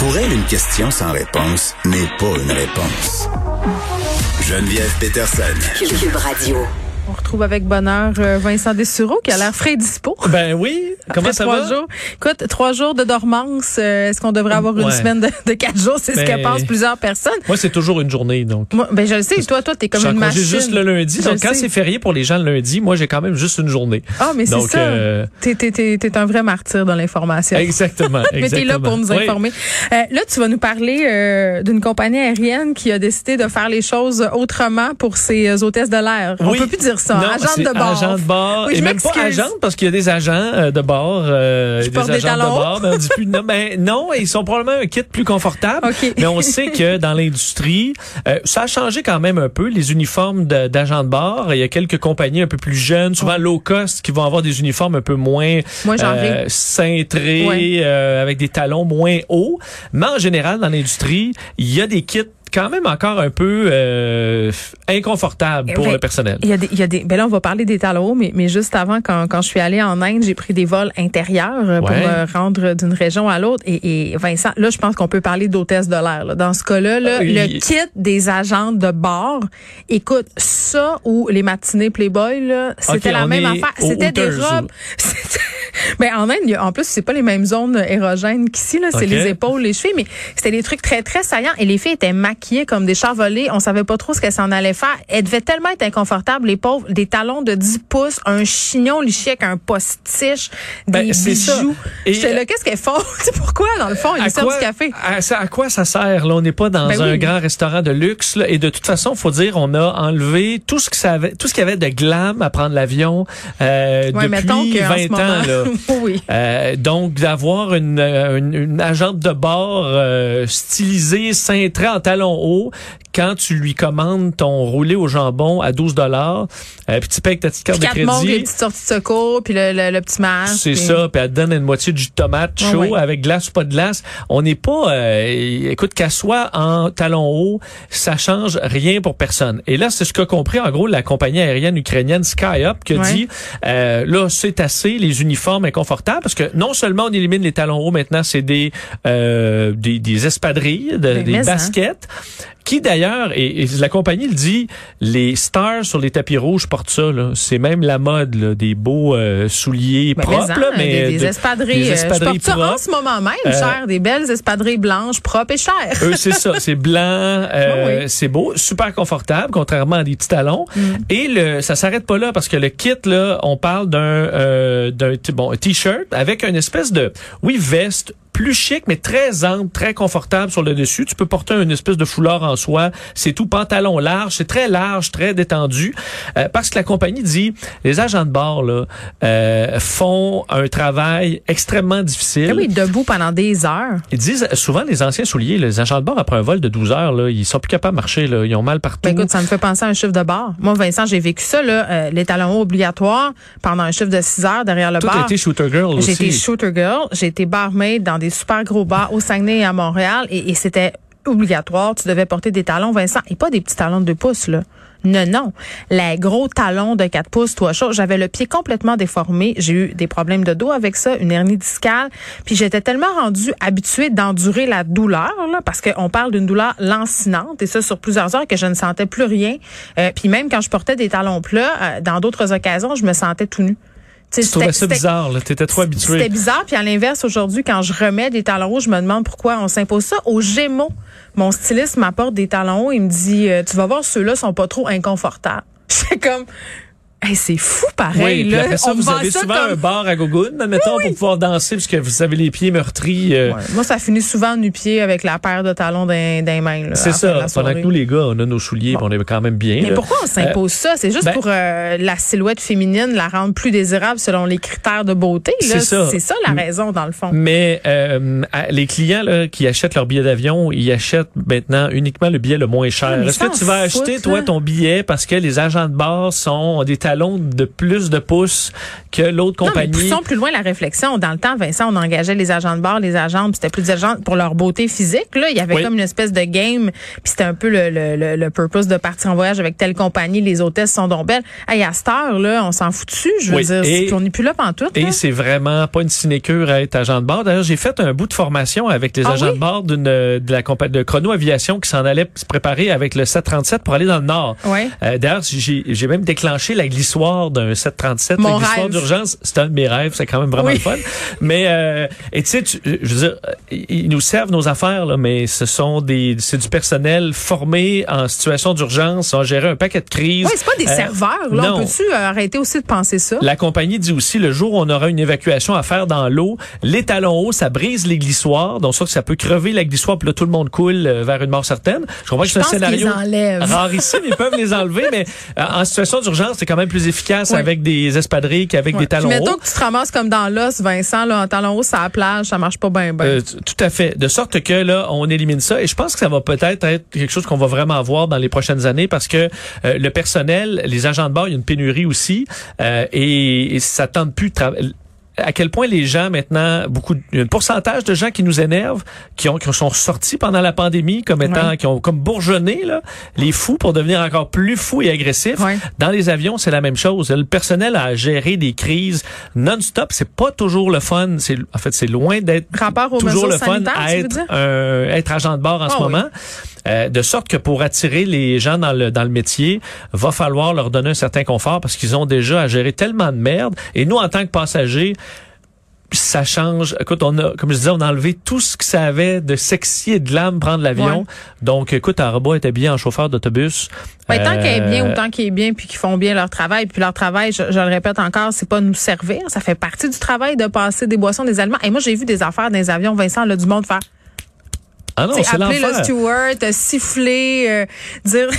Pour elle, une question sans réponse n'est pas une réponse. Geneviève Peterson. Cube Radio. On retrouve avec bonheur euh, Vincent Dessureau qui a l'air frais et dispo. Ben oui. Comment Après ça trois va? Jours. Écoute, trois jours de dormance. euh, Est-ce qu'on devrait avoir une semaine de, de quatre jours? C'est ce Ben, que pensent plusieurs personnes. Moi, c'est toujours une journée, donc. Moi, ben je le sais. Toi, toi, t'es comme Je une machine. juste le lundi. Je Donc, quand c'est férié pour les gens le lundi, moi, j'ai quand même juste une journée. Ah, mais c'est ça. euh, T'es, t'es, t'es, t'es un vrai martyr dans l'information. Exactement. Mais t'es là pour nous. Oui. informer. Euh, là, tu vas nous parler euh, d'une compagnie aérienne qui a décidé de faire les choses autrement pour ses euh, hôtesses de l'air. On Oui. peut plus dire ça. Non, Agente de bord. Agent de bord. Oui, je et même pas m'excuse. agent, parce qu'il y a des agents euh, de bord. Euh, des de bord. Mais on dit plus, non, ben, non, ils sont probablement un kit plus confortable. OK. Mais on sait que dans l'industrie, euh, ça a changé quand même un peu. Les uniformes d'agents de, bord, il y a quelques compagnies un peu plus jeunes, souvent low cost, qui vont avoir des uniformes un peu moins Moins euh, cintrés, Ouais. avec des talons moins hauts. Mais en général, dans l'industrie, il y a des kits quand même encore un peu euh, inconfortables pour Ben, le personnel. Il y a des, il y a des, ben là, on va parler des talons mais, mais juste avant, quand, quand je suis allée en Inde, j'ai pris des vols intérieurs euh, pour me rendre d'une région à l'autre. Et, et Vincent, là, je pense qu'on peut parler d'hôtesse de l'air. là. Dans ce cas-là, là, le kit des agents de bord, écoute, ça ou les matinées Playboy, là, c'était la même affaire. C'était des robes. Ben, en Inde, il y a- en plus, c'est pas les mêmes zones érogènes qu'ici, là. C'est les épaules, les chevilles, mais c'était des trucs très, très saillants. Et les filles étaient maquillées comme des chats volés. On savait pas trop ce qu'elles s'en allaient faire. Elles devaient tellement être inconfortables, les pauvres. Des talons de 10 pouces, un chignon liché avec un postiche, Ben, des c'est ça. bijoux. J'étais là, qu'est-ce qu'elles font? C'est pourquoi, dans le fond, ils servent du café? À, à quoi ça sert? Là, on n'est pas dans Ben un oui. grand restaurant de luxe. là, et de toute façon, faut dire, on a enlevé tout ce que ça avait, tout ce qu'il y avait de glam à prendre l'avion euh, Ouais, depuis qu'en 20 ce ans. Là. Euh, donc d'avoir une, euh, une, une agente de bord euh, stylisée, cintrée en talons hauts, quand tu lui commandes ton roulé au jambon à 12 dollars, euh, puis tu payes avec ta petite carte Puis de quatre montres, les crédit. petites sorties de secours, puis le, le, le petit masque. C'est puis- ça, puis elle te donne une moitié de tomate chaud ouais. avec glace ou pas de glace. On n'est pas, euh, écoute, qu'elle soit en talons hauts, ça change rien pour personne. Et là, c'est ce qu'a compris en gros la compagnie aérienne ukrainienne SkyUp qui a Ouais. dit, euh, là, c'est assez les uniformes inconfortables parce que non seulement on élimine les talons hauts, maintenant c'est des, euh, des des espadrilles, de- des hein. Qui d'ailleurs, et, et la compagnie le dit, les stars sur les tapis rouges portent ça. là. C'est même la mode, là, des beaux euh, souliers Ben, propres, mais, hein, là, mais des, des de- espadrilles. des euh, espadrilles je porte ça en ce moment même, Euh, cher. Des belles espadrilles blanches, propres et chères. Eux, c'est ça, c'est blanc, euh, Oui, c'est beau, super confortable, contrairement à des petits talons. Mm. Et le, ça s'arrête pas là parce que le kit là, on parle d'un euh, d'un bon t-shirt avec une espèce de oui veste plus chic mais très ample, très confortable sur le dessus. Tu peux porter une espèce de foulard en soie. C'est tout pantalon large, c'est très large, très détendu. Euh, parce que la compagnie dit les agents de bord là euh, font un travail extrêmement difficile. Ah oui, debout pendant des heures. Ils disent souvent les anciens souliers, les agents de bord après un vol de 12 heures, là, ils sont plus capables de marcher, là, ils ont mal partout. Ben écoute, ça me fait penser à un chiffre de bar. Moi, Vincent, j'ai vécu ça, là, euh, les talons hauts obligatoires pendant un chiffre de 6 heures derrière le Toi, bar. t'as été shooter girl J'ai aussi. été shooter girl, j'ai été barmaid dans des super gros bars au Saguenay et à Montréal et, c'était obligatoire. Tu devais porter des talons, Vincent, et pas des petits talons de 2 pouces, là. Non, non. Les gros talons de 4 pouces, toi chaud. J'avais le pied complètement déformé. J'ai eu des problèmes de dos avec ça, une hernie discale. Puis j'étais tellement rendue habituée d'endurer la douleur, là, parce qu'on parle d'une douleur lancinante, et ça sur plusieurs heures, que je ne sentais plus rien. Euh, puis même quand je portais des talons plats, euh, dans d'autres occasions, je me sentais tout nu. Tu trouvais c'était- ça c'était- bizarre, là, t'étais trop c'était habitué. bizarre. Puis à l'inverse, aujourd'hui, quand je remets des talons hauts, je me demande pourquoi on s'impose ça. Au Gémeaux, mon styliste m'apporte des talons hauts. Il me dit, euh, tu vas voir, ceux-là sont pas trop inconfortables. C'est comme, hey, c'est fou pareil. Oui, puis là. après ça, On vous avez souvent comme- un bar à gogoune, admettons, pour pouvoir danser, puisque vous avez les pieds meurtris. euh, Ouais. Moi, ça finit souvent nu-pied avec la paire de talons d'un d'un main. C'est ça. Pendant que nous, les gars, on a nos souliers, puis on est quand même bien. Mais là. pourquoi on s'impose ça? C'est juste ben- pour euh, la silhouette féminine, la rendre plus désirable selon les critères de beauté. C'est ça. C'est ça la raison, dans le fond. Mais euh, les clients là, qui achètent leur billet d'avion, ils achètent maintenant uniquement le billet le moins cher. Ah, Est-ce que tu vas acheter, toi, là. ton billet parce que les agents de bord sont ont des talons de plus de pouces que l'autre Non, mais compagnie. poussons plus loin la réflexion. Dans le temps, Vincent, on engageait les agents de bar, les agents, c'était plus des agents pour leur beauté physique. Là, il y avait Oui. comme une espèce de game, puis c'était un peu le, le, le, le purpose de partir en voyage avec telle compagnie. Les hôtesses sont donc belles. Hey, à cette heure, là, on s'en fout dessus. Je veux Oui, dire, et- on n'est plus là pantoute. Et c'est vraiment pas une sinécure à être agent de bord. D'ailleurs, j'ai fait un bout de formation avec les Ah agents oui? de bord d'une de la compagnie de Chrono Aviation qui s'en allait se préparer avec le 737 pour aller dans le nord. Euh, D'ailleurs, j'ai même déclenché la glissoire d'un 737, Mon la glissoire rêve. d'urgence. C'est un de mes rêves, c'est quand même vraiment Oui. le fun. Mais euh, et tu sais, tu- je veux dire, euh, ils nous servent nos affaires là, mais ce sont des, c'est du personnel formé en situation d'urgence, à gérer un paquet de crises. Oui, c'est pas des Euh, serveurs. Là, non. on peut-tu euh, arrêter aussi de penser ça? La compagnie dit aussi, le jour où on aura une évacuation à faire dans l'eau, les talons hauts, ça brise les glissoires. Donc ça, ça peut crever la glissoire, puis là, tout le monde coule euh, vers une mort certaine. Je comprends que c'est un scénario rare ici, mais ils peuvent les enlever. Mais euh, en situation d'urgence, c'est quand même plus efficace avec des espadrilles qu'avec des talons Puis mettons hauts. que tu te ramasses comme dans l'os, Vincent, là, en talon haut, ça la plage, ça marche pas bien, bien. Euh, tout à fait. De sorte que là, on élimine ça. Et je pense que ça va peut-être être quelque chose qu'on va vraiment voir dans les prochaines années parce que euh, le personnel, les agents de bord, il y a une pénurie aussi. euh, et, et ça tente plus de travailler à quel point les gens maintenant, beaucoup, un pourcentage de gens qui nous énervent, qui ont, qui sont sortis pendant la pandémie comme étant, qui ont comme bourgeonné là, les fous pour devenir encore plus fous et agressifs. Ouais. Dans les avions, c'est la même chose. Le personnel a géré des crises non-stop. C'est pas toujours le fun. C'est, en fait, c'est loin d'être toujours le fun à être, être agent de bord en Ah ce oui. moment. Euh, de sorte que pour attirer les gens dans le dans le métier, va falloir leur donner un certain confort parce qu'ils ont déjà à gérer tellement de merde. Et nous, en tant que passagers, ça change. Écoute, on a, comme je disais, on a enlevé tout ce que ça avait de sexy et de l'âme prendre l'avion. Ouais. Donc, écoute, Araba était bien en chauffeur d'autobus. Tant qu'il est bien Euh, ou tant qu'il est bien puis qu'ils font bien leur travail puis leur travail je, je le répète encore c'est pas nous servir ça fait partie du travail de passer des boissons des aliments et moi j'ai vu des affaires dans les avions Vincent là du monde faire Ah non, c'est appeler le steward siffler euh, dire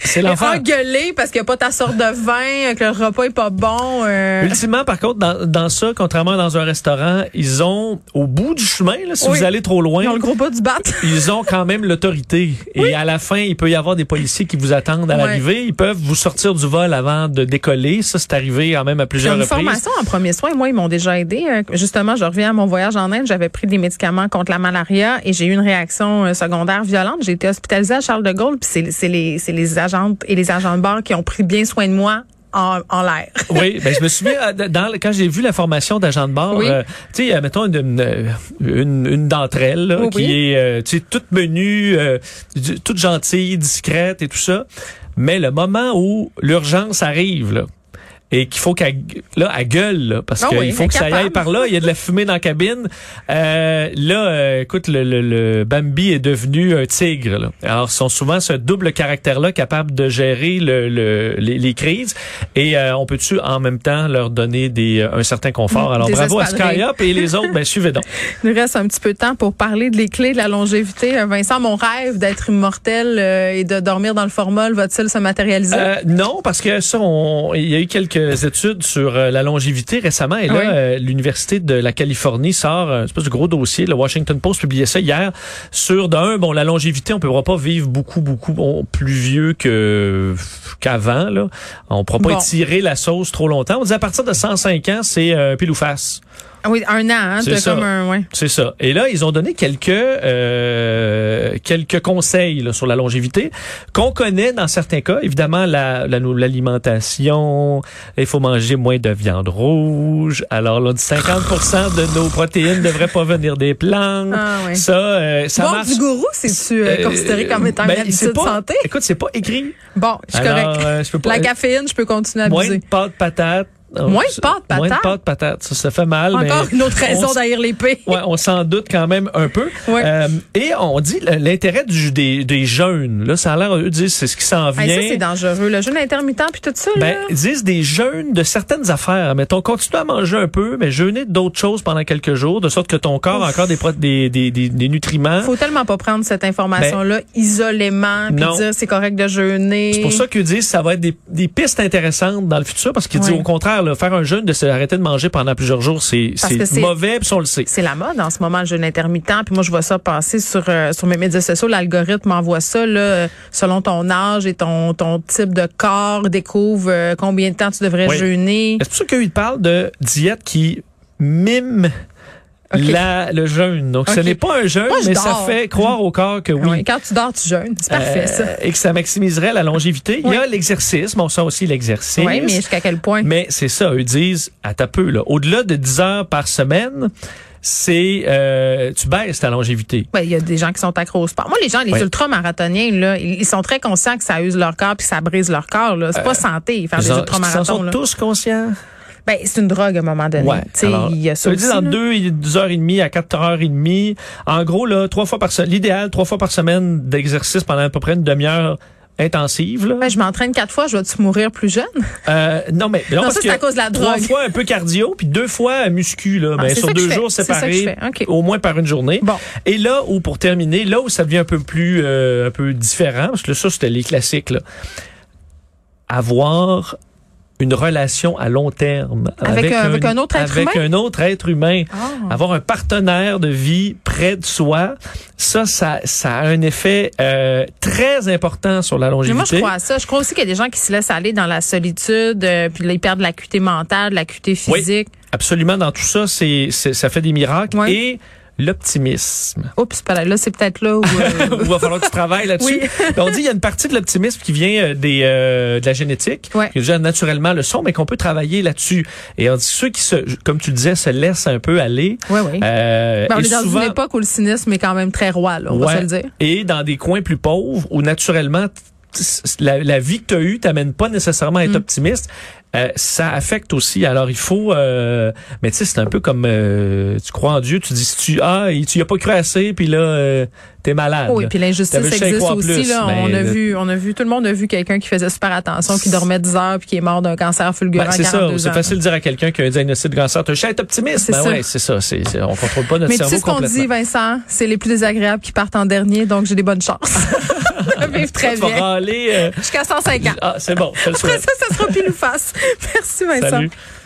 C'est l'enfer. engueuler parce qu'il n'y a pas ta sorte de vin que le repas est pas bon euh. Ultimement, par contre, dans, dans ça, contrairement à dans un restaurant, ils ont, au bout du chemin, là, si Oui. vous allez trop loin, ils ont le gros bas du bat ils ont quand même l'autorité. Et à la fin, il peut y avoir des policiers qui vous attendent à l'arrivée. Ils peuvent vous sortir du vol avant de décoller. Ça, c'est arrivé quand même à plusieurs une reprises. formation en premiers soins. Moi, ils m'ont déjà aidé. Euh, Justement, je reviens à mon voyage en Inde. J'avais pris des médicaments contre la malaria et j'ai eu une réaction euh, secondaire violente. J'ai été hospitalisée à Charles de Gaulle. Puis c'est, c'est les, c'est les agentes et les agents de bord qui ont pris bien soin de moi en, en l'air. Oui, ben je me souviens euh, dans, quand j'ai vu la formation d'agent de bord, Oui. euh, tu sais, mettons une, une, une, d'entre elles là, Oui, qui est euh, tu sais toute menue, euh, toute gentille, discrète et tout ça, mais le moment où l'urgence arrive là. Et qu'il faut qu'elle là elle gueule là, parce Ah qu'il oui, faut que ça aille par là. Il y a de la fumée dans la cabine. Euh, là, euh, écoute, le, le, le Bambi est devenu un tigre. Là. Alors, ils sont souvent ce double caractère-là capable de gérer le, le- les, les crises. Et euh, on peut-tu en même temps leur donner des, euh, un certain confort? Alors, des bravo à. SkyUp et les autres, ben suivez donc. Il nous reste un petit peu de temps pour parler de les clés de la longévité. Euh, Vincent, mon rêve d'être immortel euh, et de dormir dans le formol va-t-il se matérialiser? Euh, non, parce que ça, il y a eu quelques études sur euh, la longévité récemment. Et là, Oui. euh, l'Université de la Californie sort un espèce de gros dossier. Le Washington Post publiait ça hier sur, d'un, bon, la longévité, on ne pourra pas vivre beaucoup, beaucoup bon, plus vieux que qu'avant. Là. On ne pourra pas Bon. étirer la sauce trop longtemps. On dit à partir de 105 ans, c'est euh, pile ou face. Ah oui, un an, hein, c'est ça. comme un, ouais. C'est ça. Et là, ils ont donné quelques euh, quelques conseils là, sur la longévité qu'on connaît dans certains cas. Évidemment, la, la- l'alimentation, il faut manger moins de viande rouge. Alors, là, on dit 50% de nos protéines ne devraient pas venir des plantes. Ah, oui. Ça, euh, ça bon, marche. du gourou, c'est-tu euh, Euh, considéré comme étant ben, une c'est habitude pas- santé? Écoute, c'est pas écrit. Bon, je suis correct. euh, je peux pas- La caféine, je peux continuer à Moins abuser. de pâte patate. Moins de pâte patate? Moins de pâte patate. Ça, ça fait mal. Encore mais une autre raison on- d'haïr l'épée. Ouais, on s'en doute quand même un peu. Ouais. Euh, et on dit l'intérêt du, des, des jeunes. Là, ça a l'air, eux disent, c'est ce qui s'en vient. Hey, ça, c'est dangereux. Le jeûne intermittent puis tout ça, ben, là. ils disent des jeûnes de certaines affaires. Mettons, continue à manger un peu, mais jeûner d'autres choses pendant quelques jours, de sorte que ton corps a encore des, des, des, des, des nutriments. Faut tellement pas prendre cette information-là isolément puis Ben, dire c'est correct de jeûner. C'est pour ça qu'ils disent ça va être des, des pistes intéressantes dans le futur parce qu'ils disent au contraire, là, faire un jeûne de s'arrêter de manger pendant plusieurs jours, c'est mauvais, puis on le sait. C'est la mode en ce moment, le jeûne intermittent. Puis moi, je vois ça passer sur, euh, sur mes médias sociaux. L'algorithme envoie ça là, selon ton âge et ton, ton type de corps, découvre euh, combien de temps tu devrais Oui. jeûner. C'est pour ça qu'il parle de diète qui mime La, le jeûne. Donc, ce n'est pas un jeûne, Moi, je mais ça fait croire au corps que oui. Ouais, quand tu dors, tu jeûnes. C'est parfait, ça. Euh, et que ça maximiserait la longévité. Il y a Oui. l'exercice, mais on sent aussi l'exercice. Oui, mais jusqu'à quel point? Mais c'est ça, eux disent, à ta peu, là, au-delà de 10 heures par semaine, c'est euh, tu baisses ta longévité. Ouais, Il y a des gens qui sont accros au sport. Moi, les gens, les Oui. ultramarathoniens, là, ils sont très conscients que ça use leur corps puis que ça brise leur corps. Là. C'est pas santé, faire des en- ils en ultramarathons. sont là. tous conscients. Ben, c'est une drogue à un moment donné. Ouais. Alors, il y a ça aussi. là. deux, deux heures et demie à quatre heures et demie. En gros, là, trois fois par semaine, l'idéal, trois fois par semaine d'exercice pendant à peu près une demi-heure intensive, là. Ben, je m'entraîne quatre fois, je vais-tu mourir plus jeune? Euh, non, mais non, Non, parce ça, c'est à cause de la trois drogue. fois un peu cardio, puis deux fois muscu, là, Ah, ben, sur deux jours séparés, fais. OK. au moins par une journée. Bon. Et là où, pour terminer, là où ça devient un peu plus, euh, un peu différent, parce que là, ça, c'était les classiques, là. Avoir une relation à long terme Avec un- avec un autre être avec humain? un autre être humain, Ah. avoir un partenaire de vie près de soi, ça, ça, ça a un effet euh, très important sur la Mais longévité. moi, je crois à ça. Je crois aussi qu'il y a des gens qui se laissent aller dans la solitude, euh, puis là, ils perdent l'acuité mentale, l'acuité Oui. physique. Absolument, dans tout ça, c'est, ça fait des miracles. Et l'optimisme. Oups, pas là, là, c'est peut-être là où... euh, Il va falloir que tu travailles là-dessus. Oui. On dit qu'il y a une partie de l'optimisme qui vient euh, des, euh, de la génétique, Ouais. que les gens naturellement le sont, mais qu'on peut travailler là-dessus. Et on dit ceux qui, se, comme tu le disais, se laissent un peu aller. Oui, oui. euh, Ben, on est dans souvent, une époque où le cynisme est quand même très roi, là, on va Ouais. se le dire. Et dans des coins plus pauvres où naturellement la, la vie que tu as eue t'amène pas nécessairement à être Mm. optimiste. Euh, ça affecte aussi. Alors il faut, euh, mais tu sais, c'est un peu comme euh, tu crois en Dieu, tu dis si tu ah, tu y as pas cru assez, puis là euh, t'es malade. Oui, puis l'injustice existe aussi. plus, là. mais on a vu, on a vu, tout le monde a vu quelqu'un qui faisait super attention, qui dormait 10 heures, puis qui est mort d'un cancer fulgurant Ben, c'est ça, 42 c'est facile de dire à quelqu'un qui a un diagnostic de cancer, tu es optimiste. Ben ouais, c'est ça, c'est, c'est- on contrôle pas notre Mais tu cerveau sais ce qu'on dit, Vincent, c'est les plus désagréables qui partent en dernier, donc j'ai des bonnes chances. Vivre très tu bien. euh, Jusqu'à 105 ans. ah, c'est bon, Après ça, ça sera pile ou face. Merci, Vincent. Salut.